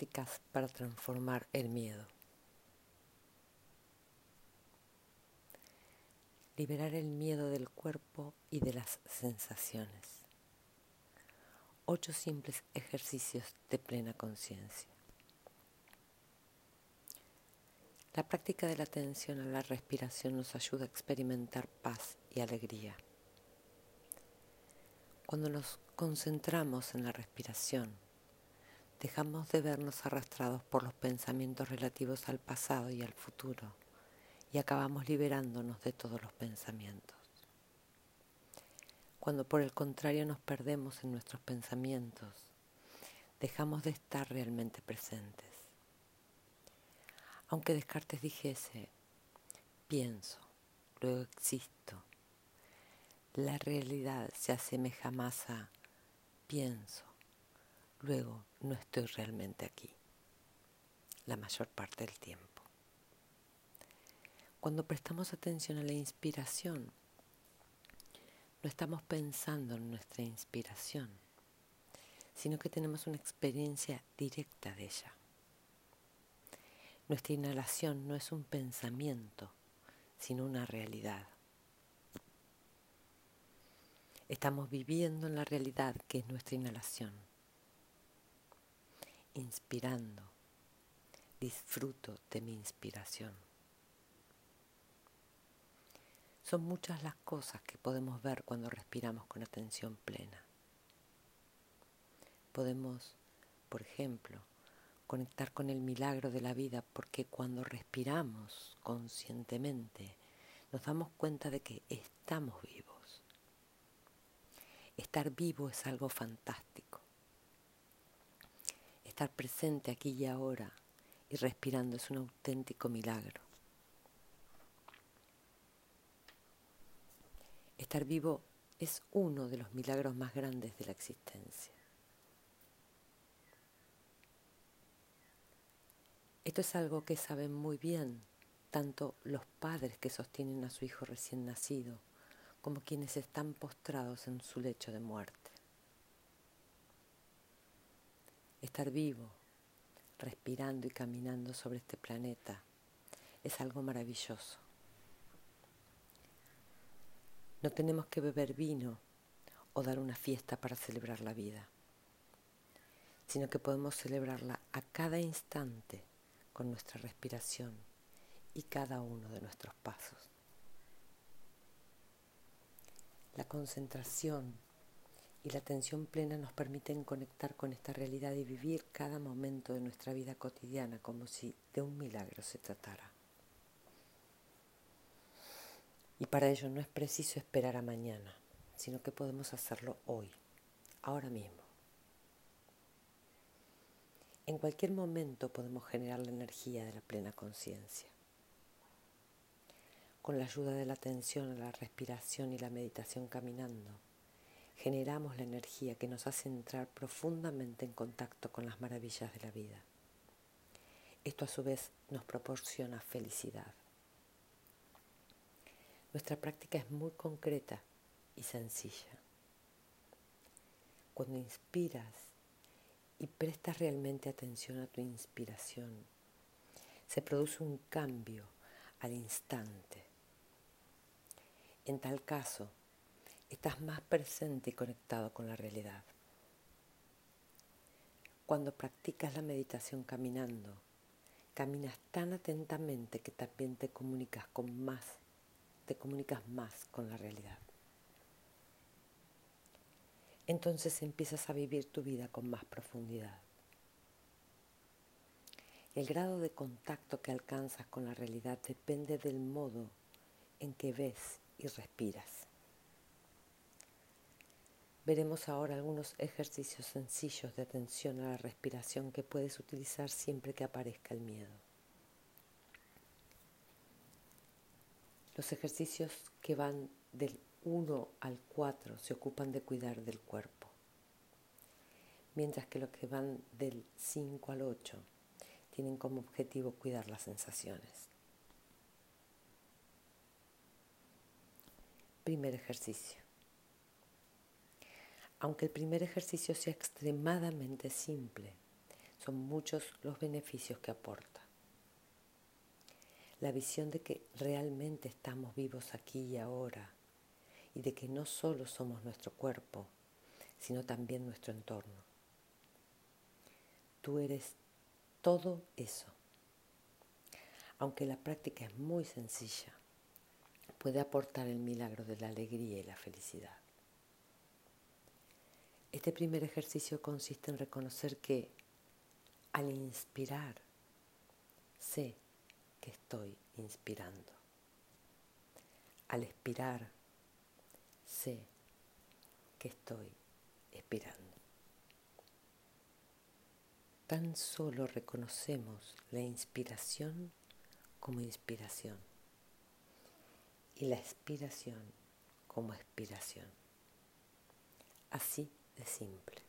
prácticas para transformar el miedo. Liberar el miedo del cuerpo y de las sensaciones. Ocho simples ejercicios de plena conciencia. La práctica de la atención a la respiración nos ayuda a experimentar paz y alegría. Cuando nos concentramos en la respiración, dejamos de vernos arrastrados por los pensamientos relativos al pasado y al futuro y acabamos liberándonos de todos los pensamientos. Cuando por el contrario nos perdemos en nuestros pensamientos, dejamos de estar realmente presentes. Aunque Descartes dijese, pienso, luego existo, la realidad se asemeja más a pienso, luego no estoy realmente aquí, la mayor parte del tiempo. Cuando prestamos atención a la inspiración, no estamos pensando en nuestra inspiración, sino que tenemos una experiencia directa de ella. Nuestra inhalación no es un pensamiento, sino una realidad. Estamos viviendo en la realidad que es nuestra inhalación. Inspirando, disfruto de mi inspiración. Son muchas las cosas que podemos ver cuando respiramos con atención plena. Podemos, por ejemplo, conectar con el milagro de la vida porque cuando respiramos conscientemente nos damos cuenta de que estamos vivos. Estar vivo es algo fantástico. Estar presente aquí y ahora y respirando es un auténtico milagro. Estar vivo es uno de los milagros más grandes de la existencia. Esto es algo que saben muy bien tanto los padres que sostienen a su hijo recién nacido como quienes están postrados en su lecho de muerte. Estar vivo, respirando y caminando sobre este planeta es algo maravilloso. No tenemos que beber vino o dar una fiesta para celebrar la vida, sino que podemos celebrarla a cada instante con nuestra respiración y cada uno de nuestros pasos. La concentración y la atención plena nos permiten conectar con esta realidad y vivir cada momento de nuestra vida cotidiana como si de un milagro se tratara. Y para ello no es preciso esperar a mañana, sino que podemos hacerlo hoy, ahora mismo. En cualquier momento podemos generar la energía de la plena conciencia. Con la ayuda de la atención la respiración y la meditación caminando, generamos la energía que nos hace entrar profundamente en contacto con las maravillas de la vida. Esto a su vez nos proporciona felicidad. Nuestra práctica es muy concreta y sencilla. Cuando inspiras y prestas realmente atención a tu inspiración, se produce un cambio al instante. En tal caso, estás más presente y conectado con la realidad. Cuando practicas la meditación caminando, caminas tan atentamente que también te comunicas con más te comunicas más con la realidad. Entonces empiezas a vivir tu vida con más profundidad. El grado de contacto que alcanzas con la realidad depende del modo en que ves y respiras. Veremos ahora algunos ejercicios sencillos de atención a la respiración que puedes utilizar siempre que aparezca el miedo. Los ejercicios que van del 1 al 4 se ocupan de cuidar del cuerpo, mientras que los que van del 5 al 8 tienen como objetivo cuidar las sensaciones. Primer ejercicio. Aunque el primer ejercicio sea extremadamente simple, son muchos los beneficios que aporta. La visión de que realmente estamos vivos aquí y ahora y de que no solo somos nuestro cuerpo, sino también nuestro entorno. Tú eres todo eso. Aunque la práctica es muy sencilla, puede aportar el milagro de la alegría y la felicidad. Este primer ejercicio consiste en reconocer que al inspirar, sé que estoy inspirando. Al expirar, sé que estoy expirando. Tan solo reconocemos la inspiración como inspiración y la expiración como expiración. Así simple.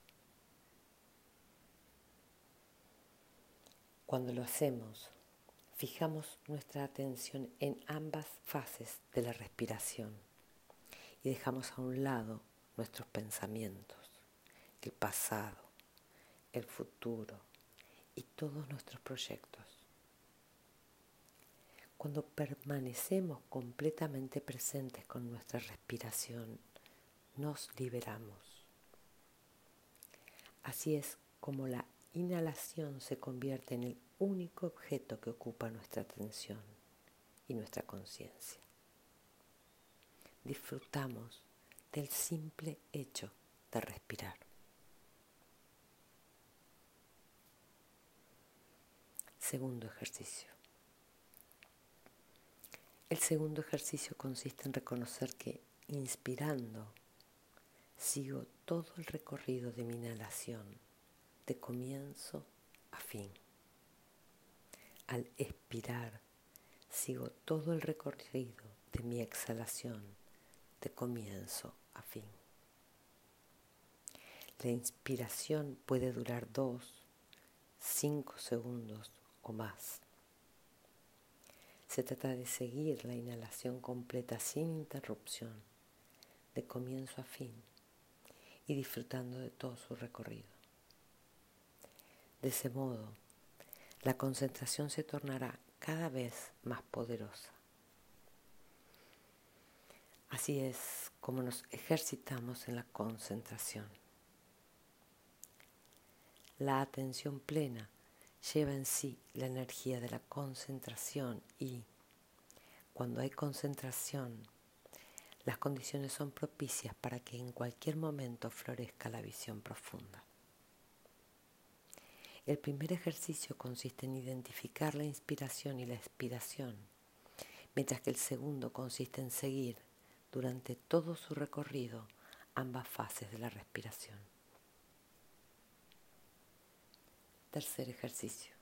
Cuando lo hacemos, fijamos nuestra atención en ambas fases de la respiración y dejamos a un lado nuestros pensamientos, el pasado, el futuro y todos nuestros proyectos. Cuando permanecemos completamente presentes con nuestra respiración, nos liberamos. Así es como la inhalación se convierte en el único objeto que ocupa nuestra atención y nuestra conciencia. Disfrutamos del simple hecho de respirar. Segundo ejercicio. El segundo ejercicio consiste en reconocer que inspirando sigo todo el recorrido de mi inhalación de comienzo a fin. Al expirar, sigo todo el recorrido de mi exhalación de comienzo a fin. La inspiración puede durar dos, cinco segundos o más. Se trata de seguir la inhalación completa sin interrupción, de comienzo a fin, y disfrutando de todo su recorrido. De ese modo, la concentración se tornará cada vez más poderosa. Así es como nos ejercitamos en la concentración. La atención plena lleva en sí la energía de la concentración y cuando hay concentración, las condiciones son propicias para que en cualquier momento florezca la visión profunda. El primer ejercicio consiste en identificar la inspiración y la expiración, mientras que el segundo consiste en seguir durante todo su recorrido ambas fases de la respiración. Tercer ejercicio.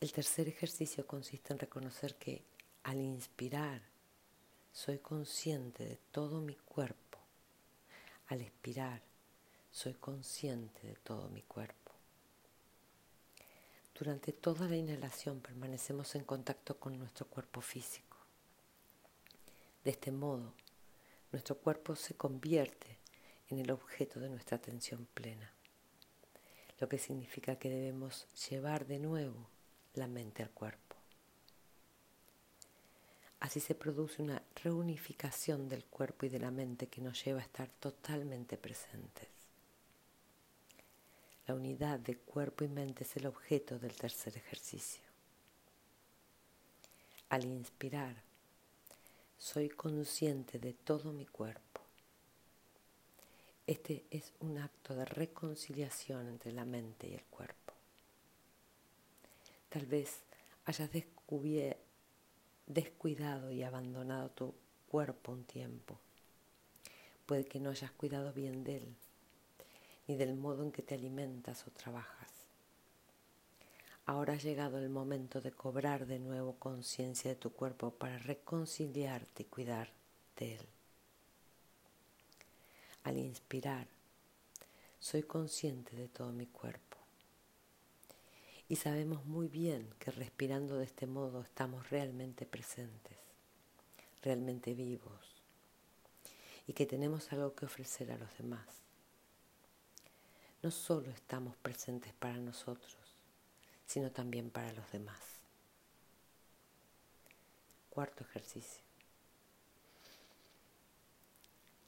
El tercer ejercicio consiste en reconocer que al inspirar soy consciente de todo mi cuerpo. Al expirar soy consciente de todo mi cuerpo. Durante toda la inhalación permanecemos en contacto con nuestro cuerpo físico. De este modo, nuestro cuerpo se convierte en el objeto de nuestra atención plena, lo que significa que debemos llevar de nuevo la mente al cuerpo. Así se produce una reunificación del cuerpo y de la mente que nos lleva a estar totalmente presentes. La unidad de cuerpo y mente es el objeto del tercer ejercicio. Al inspirar, soy consciente de todo mi cuerpo. Este es un acto de reconciliación entre la mente y el cuerpo. Tal vez hayas descuidado y abandonado tu cuerpo un tiempo. Puede que no hayas cuidado bien de él ni del modo en que te alimentas o trabajas. Ahora ha llegado el momento de cobrar de nuevo conciencia de tu cuerpo para reconciliarte y cuidar de él. Al inspirar, soy consciente de todo mi cuerpo. Y sabemos muy bien que respirando de este modo estamos realmente presentes, realmente vivos, y que tenemos algo que ofrecer a los demás no solo estamos presentes para nosotros, sino también para los demás. Cuarto ejercicio.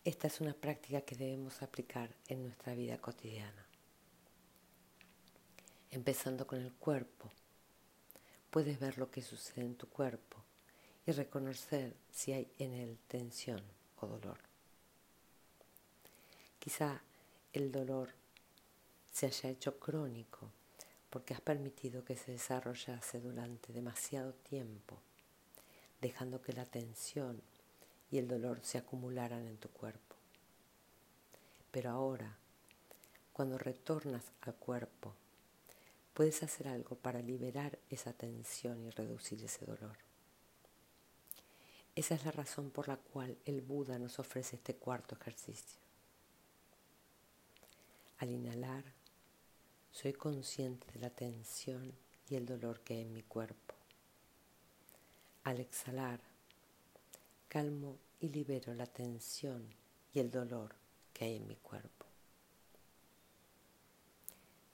Esta es una práctica que debemos aplicar en nuestra vida cotidiana. Empezando con el cuerpo, puedes ver lo que sucede en tu cuerpo y reconocer si hay en él tensión o dolor. Quizá el dolor se haya hecho crónico porque has permitido que se desarrollase durante demasiado tiempo, dejando que la tensión y el dolor se acumularan en tu cuerpo. Pero ahora, cuando retornas al cuerpo, puedes hacer algo para liberar esa tensión y reducir ese dolor. Esa es la razón por la cual el Buda nos ofrece este cuarto ejercicio. Al inhalar, soy consciente de la tensión y el dolor que hay en mi cuerpo. Al exhalar, calmo y libero la tensión y el dolor que hay en mi cuerpo.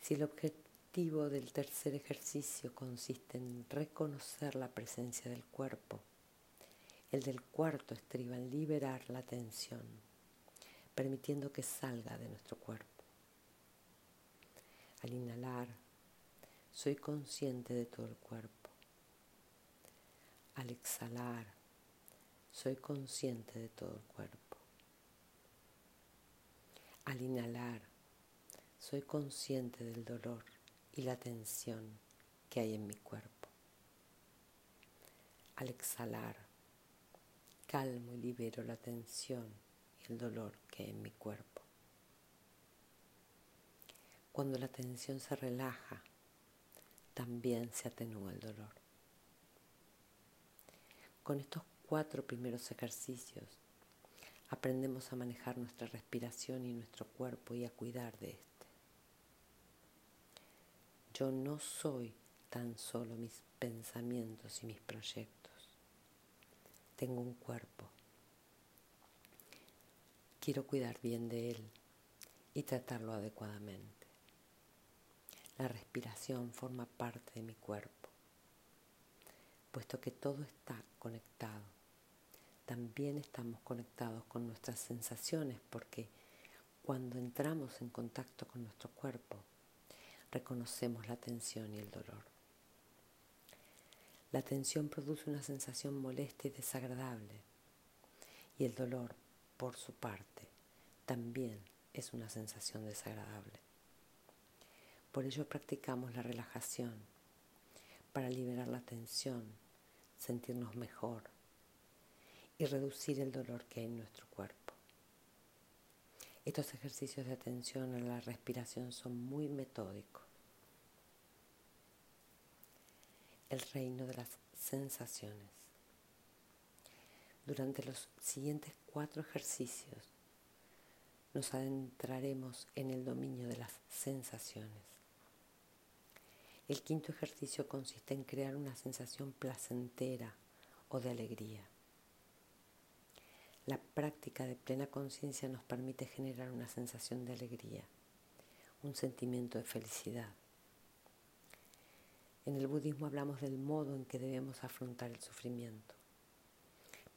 Si el objetivo del tercer ejercicio consiste en reconocer la presencia del cuerpo, el del cuarto estriba en liberar la tensión, permitiendo que salga de nuestro cuerpo. Al inhalar, soy consciente de todo el cuerpo. Al exhalar, soy consciente de todo el cuerpo. Al inhalar, soy consciente del dolor y la tensión que hay en mi cuerpo. Al exhalar, calmo y libero la tensión y el dolor que hay en mi cuerpo. Cuando la tensión se relaja, también se atenúa el dolor. Con estos cuatro primeros ejercicios aprendemos a manejar nuestra respiración y nuestro cuerpo y a cuidar de este. Yo no soy tan solo mis pensamientos y mis proyectos. Tengo un cuerpo. Quiero cuidar bien de él y tratarlo adecuadamente. La respiración forma parte de mi cuerpo, puesto que todo está conectado. También estamos conectados con nuestras sensaciones porque cuando entramos en contacto con nuestro cuerpo, reconocemos la tensión y el dolor. La tensión produce una sensación molesta y desagradable y el dolor, por su parte, también es una sensación desagradable. Por ello practicamos la relajación, para liberar la tensión, sentirnos mejor y reducir el dolor que hay en nuestro cuerpo. Estos ejercicios de atención a la respiración son muy metódicos. El reino de las sensaciones. Durante los siguientes cuatro ejercicios nos adentraremos en el dominio de las sensaciones. El quinto ejercicio consiste en crear una sensación placentera o de alegría. La práctica de plena conciencia nos permite generar una sensación de alegría, un sentimiento de felicidad. En el budismo hablamos del modo en que debemos afrontar el sufrimiento,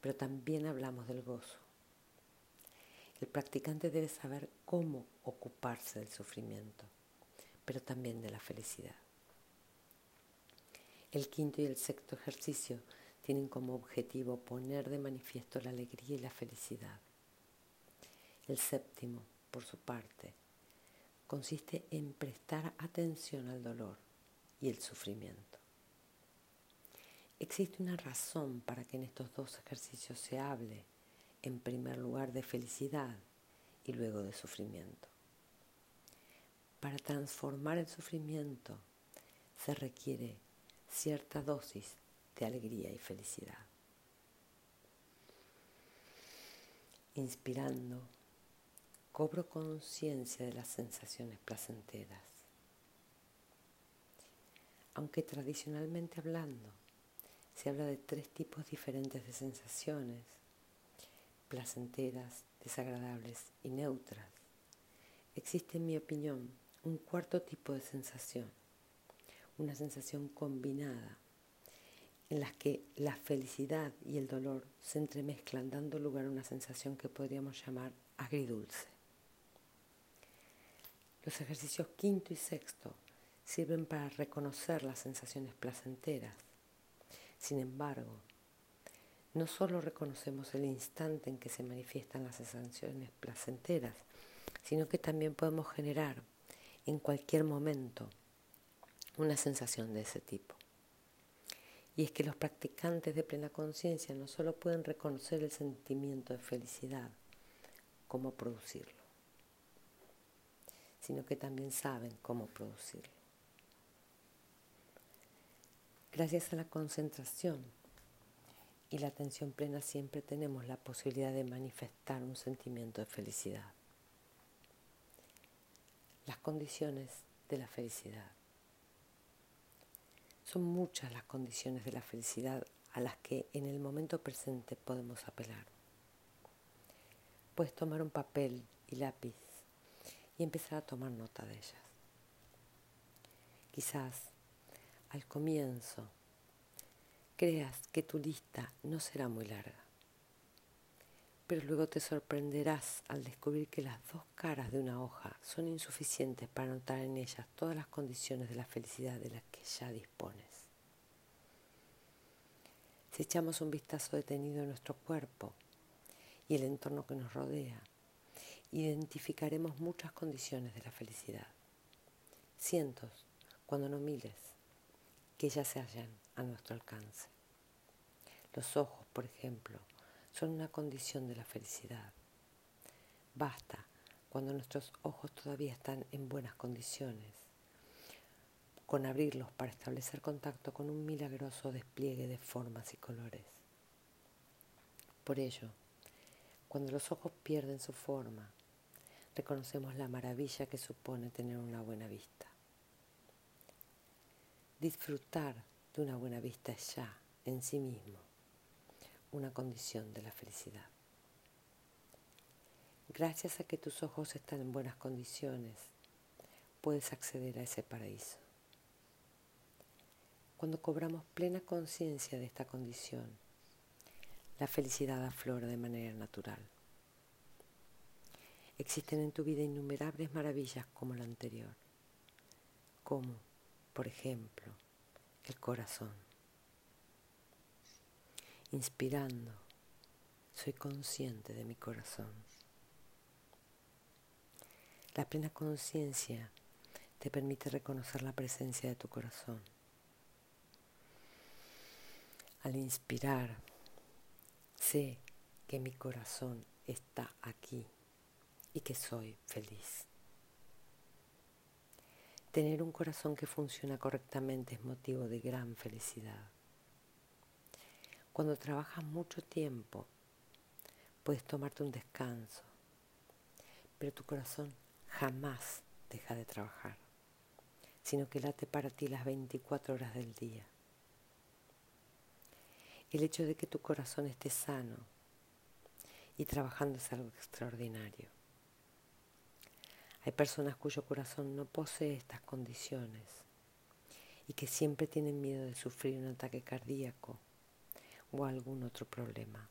pero también hablamos del gozo. El practicante debe saber cómo ocuparse del sufrimiento, pero también de la felicidad. El quinto y el sexto ejercicio tienen como objetivo poner de manifiesto la alegría y la felicidad. El séptimo, por su parte, consiste en prestar atención al dolor y el sufrimiento. Existe una razón para que en estos dos ejercicios se hable, en primer lugar, de felicidad y luego de sufrimiento. Para transformar el sufrimiento se requiere cierta dosis de alegría y felicidad. Inspirando, cobro conciencia de las sensaciones placenteras. Aunque tradicionalmente hablando, se habla de tres tipos diferentes de sensaciones, placenteras, desagradables y neutras. Existe, en mi opinión, un cuarto tipo de sensación, una sensación combinada en la que la felicidad y el dolor se entremezclan dando lugar a una sensación que podríamos llamar agridulce. Los ejercicios quinto y sexto sirven para reconocer las sensaciones placenteras. Sin embargo, no solo reconocemos el instante en que se manifiestan las sensaciones placenteras, sino que también podemos generar en cualquier momento una sensación de ese tipo. Y es que los practicantes de plena conciencia no solo pueden reconocer el sentimiento de felicidad, cómo producirlo, sino que también saben cómo producirlo. Gracias a la concentración y la atención plena siempre tenemos la posibilidad de manifestar un sentimiento de felicidad. Las condiciones de la felicidad. Son muchas las condiciones de la felicidad a las que en el momento presente podemos apelar. Puedes tomar un papel y lápiz y empezar a tomar nota de ellas. Quizás al comienzo creas que tu lista no será muy larga, pero luego te sorprenderás al descubrir que las dos caras de una hoja son insuficientes para notar en ellas todas las condiciones de la felicidad de las que ya dispones. Si echamos un vistazo detenido a nuestro cuerpo y el entorno que nos rodea, identificaremos muchas condiciones de la felicidad, cientos, cuando no miles que ya se hallan a nuestro alcance. Los ojos, por ejemplo, son una condición de la felicidad. Basta cuando nuestros ojos todavía están en buenas condiciones, con abrirlos para establecer contacto con un milagroso despliegue de formas y colores. Por ello, cuando los ojos pierden su forma, reconocemos la maravilla que supone tener una buena vista. Disfrutar de una buena vista ya, en sí mismo, una condición de la felicidad. Gracias a que tus ojos están en buenas condiciones, puedes acceder a ese paraíso. Cuando cobramos plena conciencia de esta condición, la felicidad aflora de manera natural. Existen en tu vida innumerables maravillas como la anterior, como por ejemplo, el corazón. Inspirando, soy consciente de mi corazón. La plena conciencia te permite reconocer la presencia de tu corazón. Al inspirar, sé que mi corazón está aquí y que soy feliz. Tener un corazón que funciona correctamente es motivo de gran felicidad. Cuando trabajas mucho tiempo, puedes tomarte un descanso, pero tu corazón jamás deja de trabajar, sino que late para ti las 24 horas del día. El hecho de que tu corazón esté sano y trabajando es algo extraordinario. Hay personas cuyo corazón no posee estas condiciones y que siempre tienen miedo de sufrir un ataque cardíaco o algún otro problema.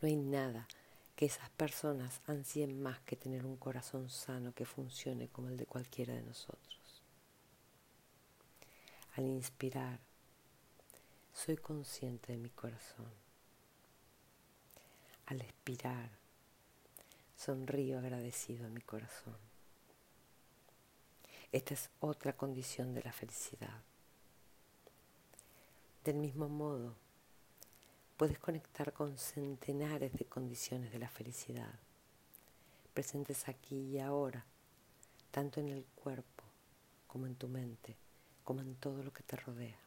No hay nada que esas personas ansíen más que tener un corazón sano que funcione como el de cualquiera de nosotros. Al inspirar, soy consciente de mi corazón. Al expirar, sonrío agradecido en mi corazón. Esta es otra condición de la felicidad. Del mismo modo, puedes conectar con centenares de condiciones de la felicidad, presentes aquí y ahora, tanto en el cuerpo como en tu mente, como en todo lo que te rodea.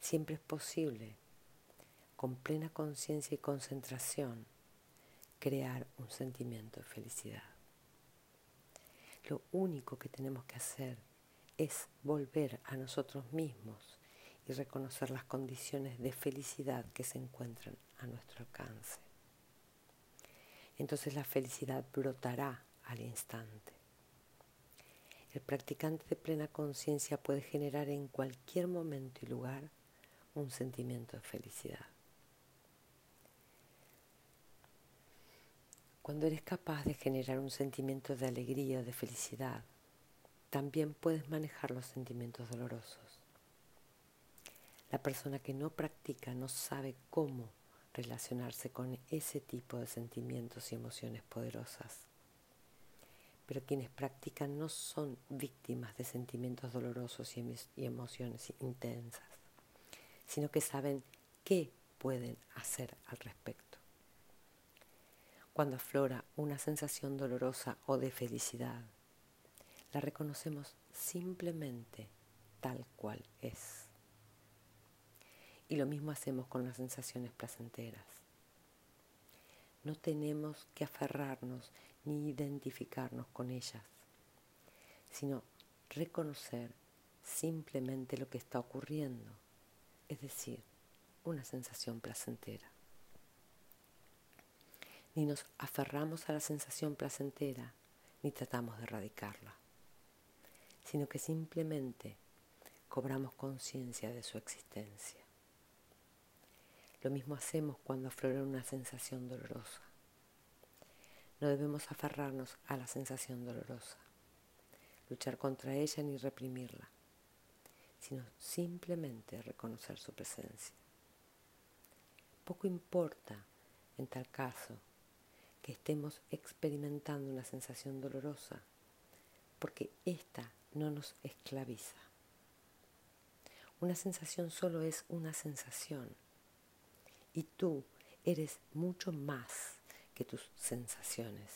Siempre es posible, con plena conciencia y concentración, crear un sentimiento de felicidad. Lo único que tenemos que hacer es volver a nosotros mismos y reconocer las condiciones de felicidad que se encuentran a nuestro alcance. Entonces la felicidad brotará al instante. El practicante de plena conciencia puede generar en cualquier momento y lugar un sentimiento de felicidad. Cuando eres capaz de generar un sentimiento de alegría de felicidad, también puedes manejar los sentimientos dolorosos. La persona que no practica no sabe cómo relacionarse con ese tipo de sentimientos y emociones poderosas. Pero quienes practican no son víctimas de sentimientos dolorosos y, emociones intensas, sino que saben qué pueden hacer al respecto. Cuando aflora una sensación dolorosa o de felicidad, la reconocemos simplemente tal cual es. Y lo mismo hacemos con las sensaciones placenteras. No tenemos que aferrarnos ni identificarnos con ellas, sino reconocer simplemente lo que está ocurriendo, es decir, una sensación placentera ni nos aferramos a la sensación placentera, ni tratamos de erradicarla, sino que simplemente cobramos conciencia de su existencia. Lo mismo hacemos cuando aflora una sensación dolorosa. No debemos aferrarnos a la sensación dolorosa, luchar contra ella ni reprimirla, sino simplemente reconocer su presencia. Poco importa, en tal caso, que estemos experimentando una sensación dolorosa, porque esta no nos esclaviza. Una sensación solo es una sensación y tú eres mucho más que tus sensaciones.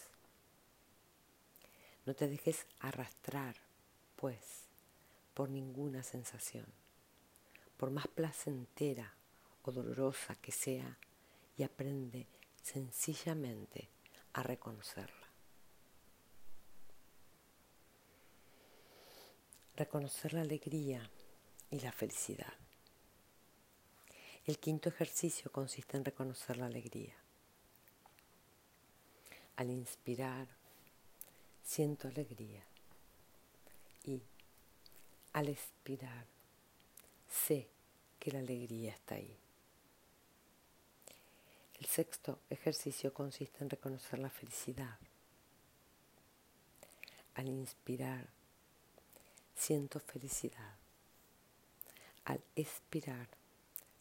No te dejes arrastrar, pues, por ninguna sensación, por más placentera o dolorosa que sea, y aprende sencillamente a reconocerla. Reconocer la alegría y la felicidad. El quinto ejercicio consiste en reconocer la alegría. Al inspirar, siento alegría y al expirar, sé que la alegría está ahí. El sexto ejercicio consiste en reconocer la felicidad. Al inspirar, siento felicidad. Al expirar,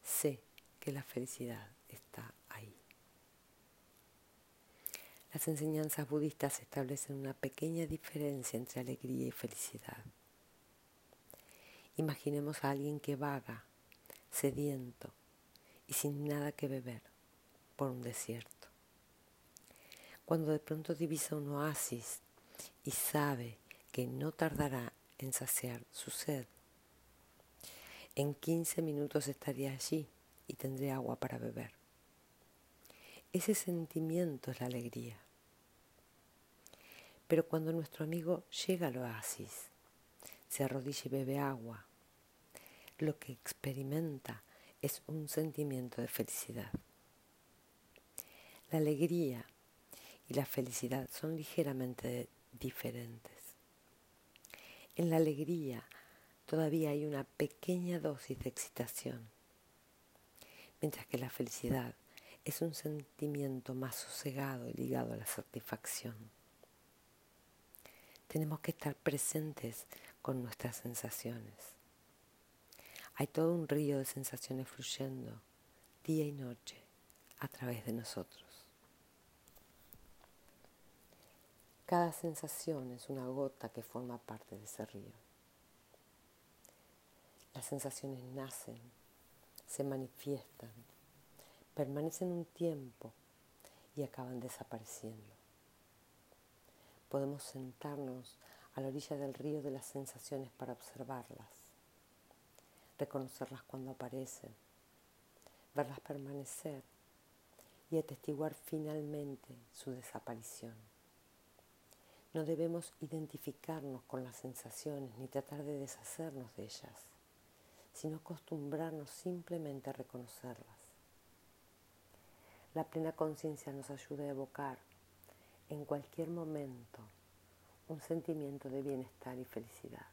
sé que la felicidad está ahí. Las enseñanzas budistas establecen una pequeña diferencia entre alegría y felicidad. Imaginemos a alguien que vaga, sediento y sin nada que beber por un desierto. Cuando de pronto divisa un oasis y sabe que no tardará en saciar su sed, en 15 minutos estaría allí y tendré agua para beber. Ese sentimiento es la alegría. Pero cuando nuestro amigo llega al oasis, se arrodilla y bebe agua, lo que experimenta es un sentimiento de felicidad. La alegría y la felicidad son ligeramente diferentes. En la alegría todavía hay una pequeña dosis de excitación, mientras que la felicidad es un sentimiento más sosegado y ligado a la satisfacción. Tenemos que estar presentes con nuestras sensaciones. Hay todo un río de sensaciones fluyendo día y noche a través de nosotros. Cada sensación es una gota que forma parte de ese río. Las sensaciones nacen, se manifiestan, permanecen un tiempo y acaban desapareciendo. Podemos sentarnos a la orilla del río de las sensaciones para observarlas, reconocerlas cuando aparecen, verlas permanecer y atestiguar finalmente su desaparición. No debemos identificarnos con las sensaciones ni tratar de deshacernos de ellas, sino acostumbrarnos simplemente a reconocerlas. La plena conciencia nos ayuda a evocar en cualquier momento un sentimiento de bienestar y felicidad.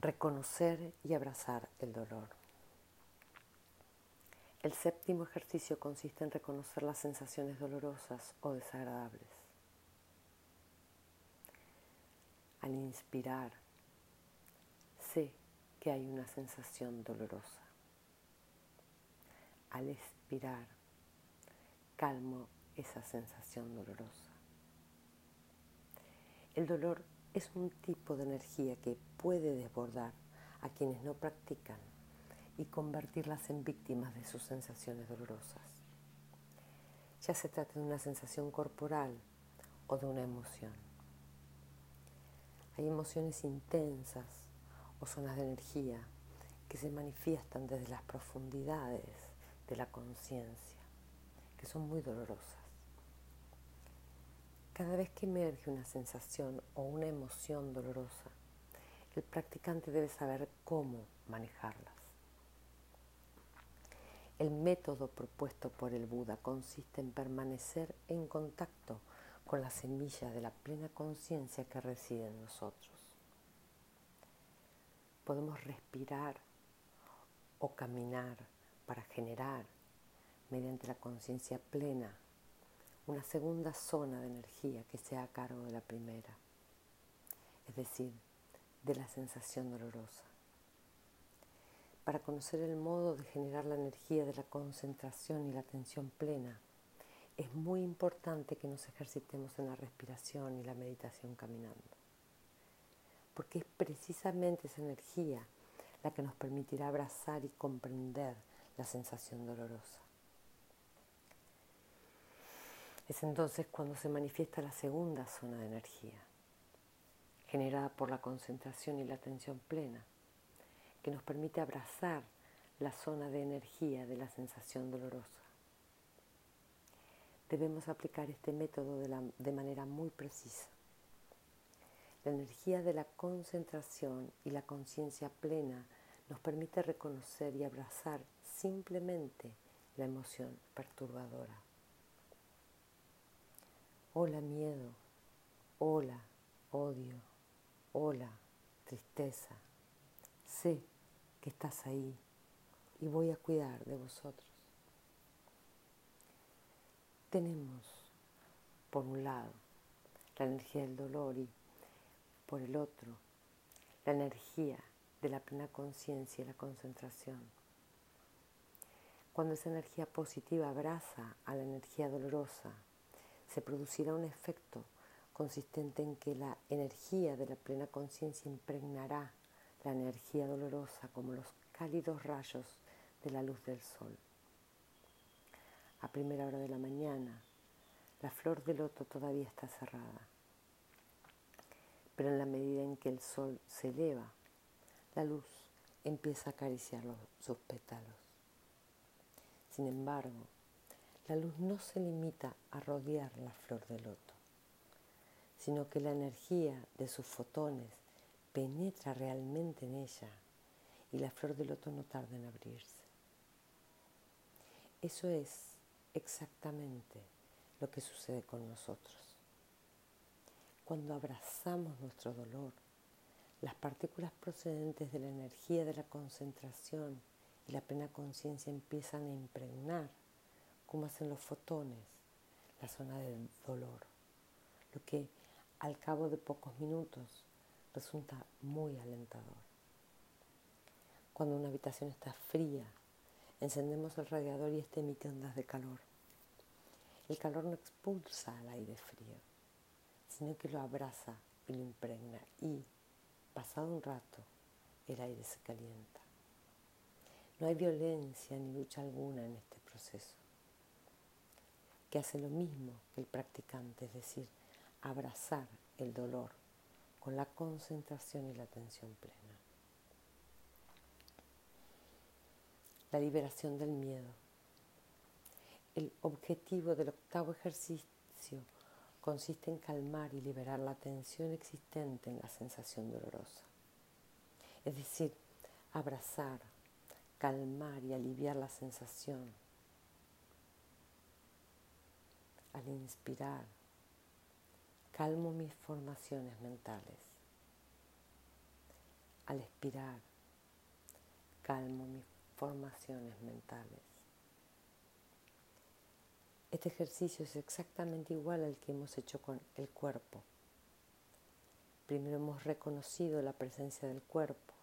Reconocer y abrazar el dolor. El séptimo ejercicio consiste en reconocer las sensaciones dolorosas o desagradables. Al inspirar, sé que hay una sensación dolorosa. Al expirar, calmo esa sensación dolorosa. El dolor es un tipo de energía que puede desbordar a quienes no practican y convertirlas en víctimas de sus sensaciones dolorosas. Ya se trata de una sensación corporal o de una emoción. Hay emociones intensas o zonas de energía que se manifiestan desde las profundidades de la conciencia, que son muy dolorosas. Cada vez que emerge una sensación o una emoción dolorosa, el practicante debe saber cómo manejarlas. El método propuesto por el Buda consiste en permanecer en contacto con la semilla de la plena conciencia que reside en nosotros. Podemos respirar o caminar para generar, mediante la conciencia plena, una segunda zona de energía que sea a cargo de la primera, es decir, de la sensación dolorosa para conocer el modo de generar la energía de la concentración y la atención plena, es muy importante que nos ejercitemos en la respiración y la meditación caminando, porque es precisamente esa energía la que nos permitirá abrazar y comprender la sensación dolorosa. Es entonces cuando se manifiesta la segunda zona de energía, generada por la concentración y la atención plena que nos permite abrazar la zona de energía de la sensación dolorosa. Debemos aplicar este método de, de manera muy precisa. La energía de la concentración y la conciencia plena nos permite reconocer y abrazar simplemente la emoción perturbadora. Hola miedo, hola odio, hola tristeza. Sé estás ahí y voy a cuidar de vosotros. Tenemos, por un lado, la energía del dolor y por el otro, la energía de la plena conciencia y la concentración. Cuando esa energía positiva abraza a la energía dolorosa, se producirá un efecto consistente en que la energía de la plena conciencia impregnará la energía dolorosa como los cálidos rayos de la luz del sol. A primera hora de la mañana, la flor de loto todavía está cerrada, pero en la medida en que el sol se eleva, la luz empieza a acariciar sus pétalos. Sin embargo, la luz no se limita a rodear la flor de loto, sino que la energía de sus fotones penetra realmente en ella y la flor del loto no tarda en abrirse. Eso es exactamente lo que sucede con nosotros. Cuando abrazamos nuestro dolor, las partículas procedentes de la energía de la concentración y la plena conciencia empiezan a impregnar, como hacen los fotones, la zona del dolor, lo que al cabo de pocos minutos resulta muy alentador. Cuando una habitación está fría, encendemos el radiador y este emite ondas de calor. El calor no expulsa al aire frío, sino que lo abraza y lo impregna y, pasado un rato, el aire se calienta. No hay violencia ni lucha alguna en este proceso, que hace lo mismo que el practicante, es decir, abrazar el dolor con la concentración y la atención plena. La liberación del miedo. El objetivo del octavo ejercicio consiste en calmar y liberar la tensión existente en la sensación dolorosa. Es decir, abrazar, calmar y aliviar la sensación al inspirar, calmo mis formaciones mentales. Al expirar, calmo mis formaciones mentales. Este ejercicio es exactamente igual al que hemos hecho con el cuerpo. Primero hemos reconocido la presencia del cuerpo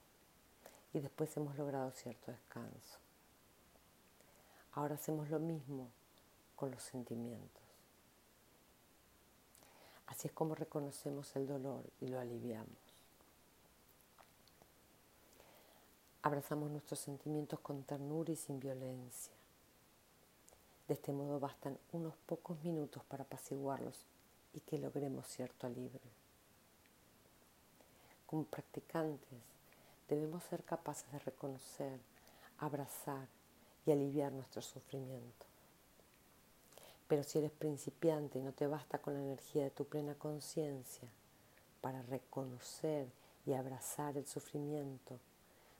y después hemos logrado cierto descanso. Ahora hacemos lo mismo con los sentimientos. Así es como reconocemos el dolor y lo aliviamos. Abrazamos nuestros sentimientos con ternura y sin violencia. De este modo bastan unos pocos minutos para apaciguarlos y que logremos cierto alivio. Como practicantes debemos ser capaces de reconocer, abrazar y aliviar nuestro sufrimiento. Pero si eres principiante y no te basta con la energía de tu plena conciencia para reconocer y abrazar el sufrimiento,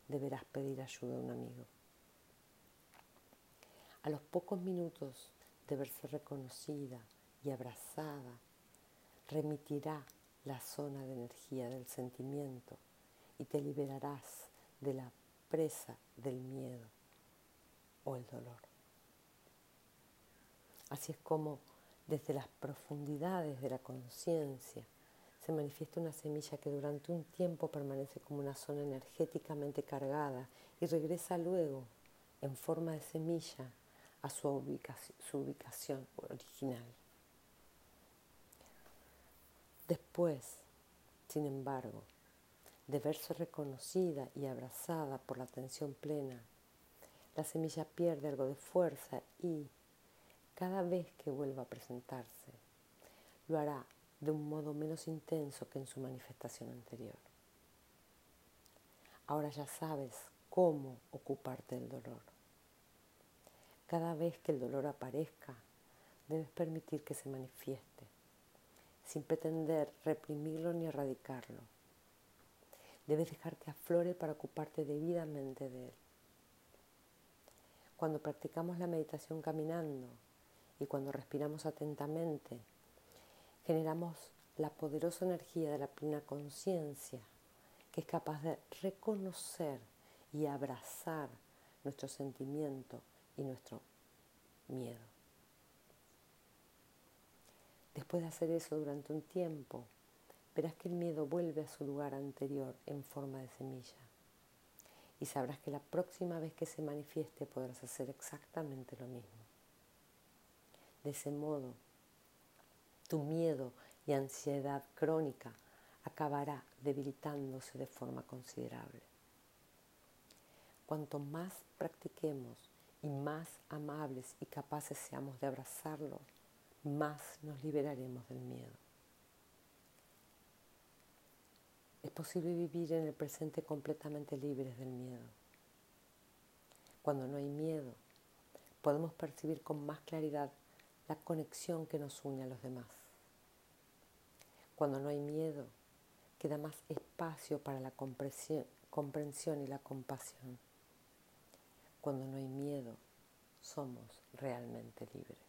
deberás pedir ayuda a un amigo. A los pocos minutos de verse reconocida y abrazada, remitirá la zona de energía del sentimiento y te liberarás de la presa del miedo o el dolor. Así es como desde las profundidades de la conciencia se manifiesta una semilla que durante un tiempo permanece como una zona energéticamente cargada y regresa luego en forma de semilla a su ubicación, original. Después, sin embargo, de verse reconocida y abrazada por la atención plena, la semilla pierde algo de fuerza y, cada vez que vuelva a presentarse, lo hará de un modo menos intenso que en su manifestación anterior. Ahora ya sabes cómo ocuparte del dolor. Cada vez que el dolor aparezca, debes permitir que se manifieste, sin pretender reprimirlo ni erradicarlo. Debes dejar que aflore para ocuparte debidamente de él. Cuando practicamos la meditación caminando y cuando respiramos atentamente, generamos la poderosa energía de la plena conciencia que es capaz de reconocer y abrazar nuestro sentimiento y nuestro miedo. Después de hacer eso durante un tiempo, verás que el miedo vuelve a su lugar anterior en forma de semilla. Y sabrás que la próxima vez que se manifieste podrás hacer exactamente lo mismo. De ese modo, tu miedo y ansiedad crónica acabará debilitándose de forma considerable. Cuanto más practiquemos y más amables y capaces seamos de abrazarlo, más nos liberaremos del miedo. Es posible vivir en el presente completamente libres del miedo. Cuando no hay miedo, podemos percibir con más claridad la conexión que nos une a los demás. Cuando no hay miedo, queda más espacio para la comprensión y la compasión. Cuando no hay miedo, somos realmente libres.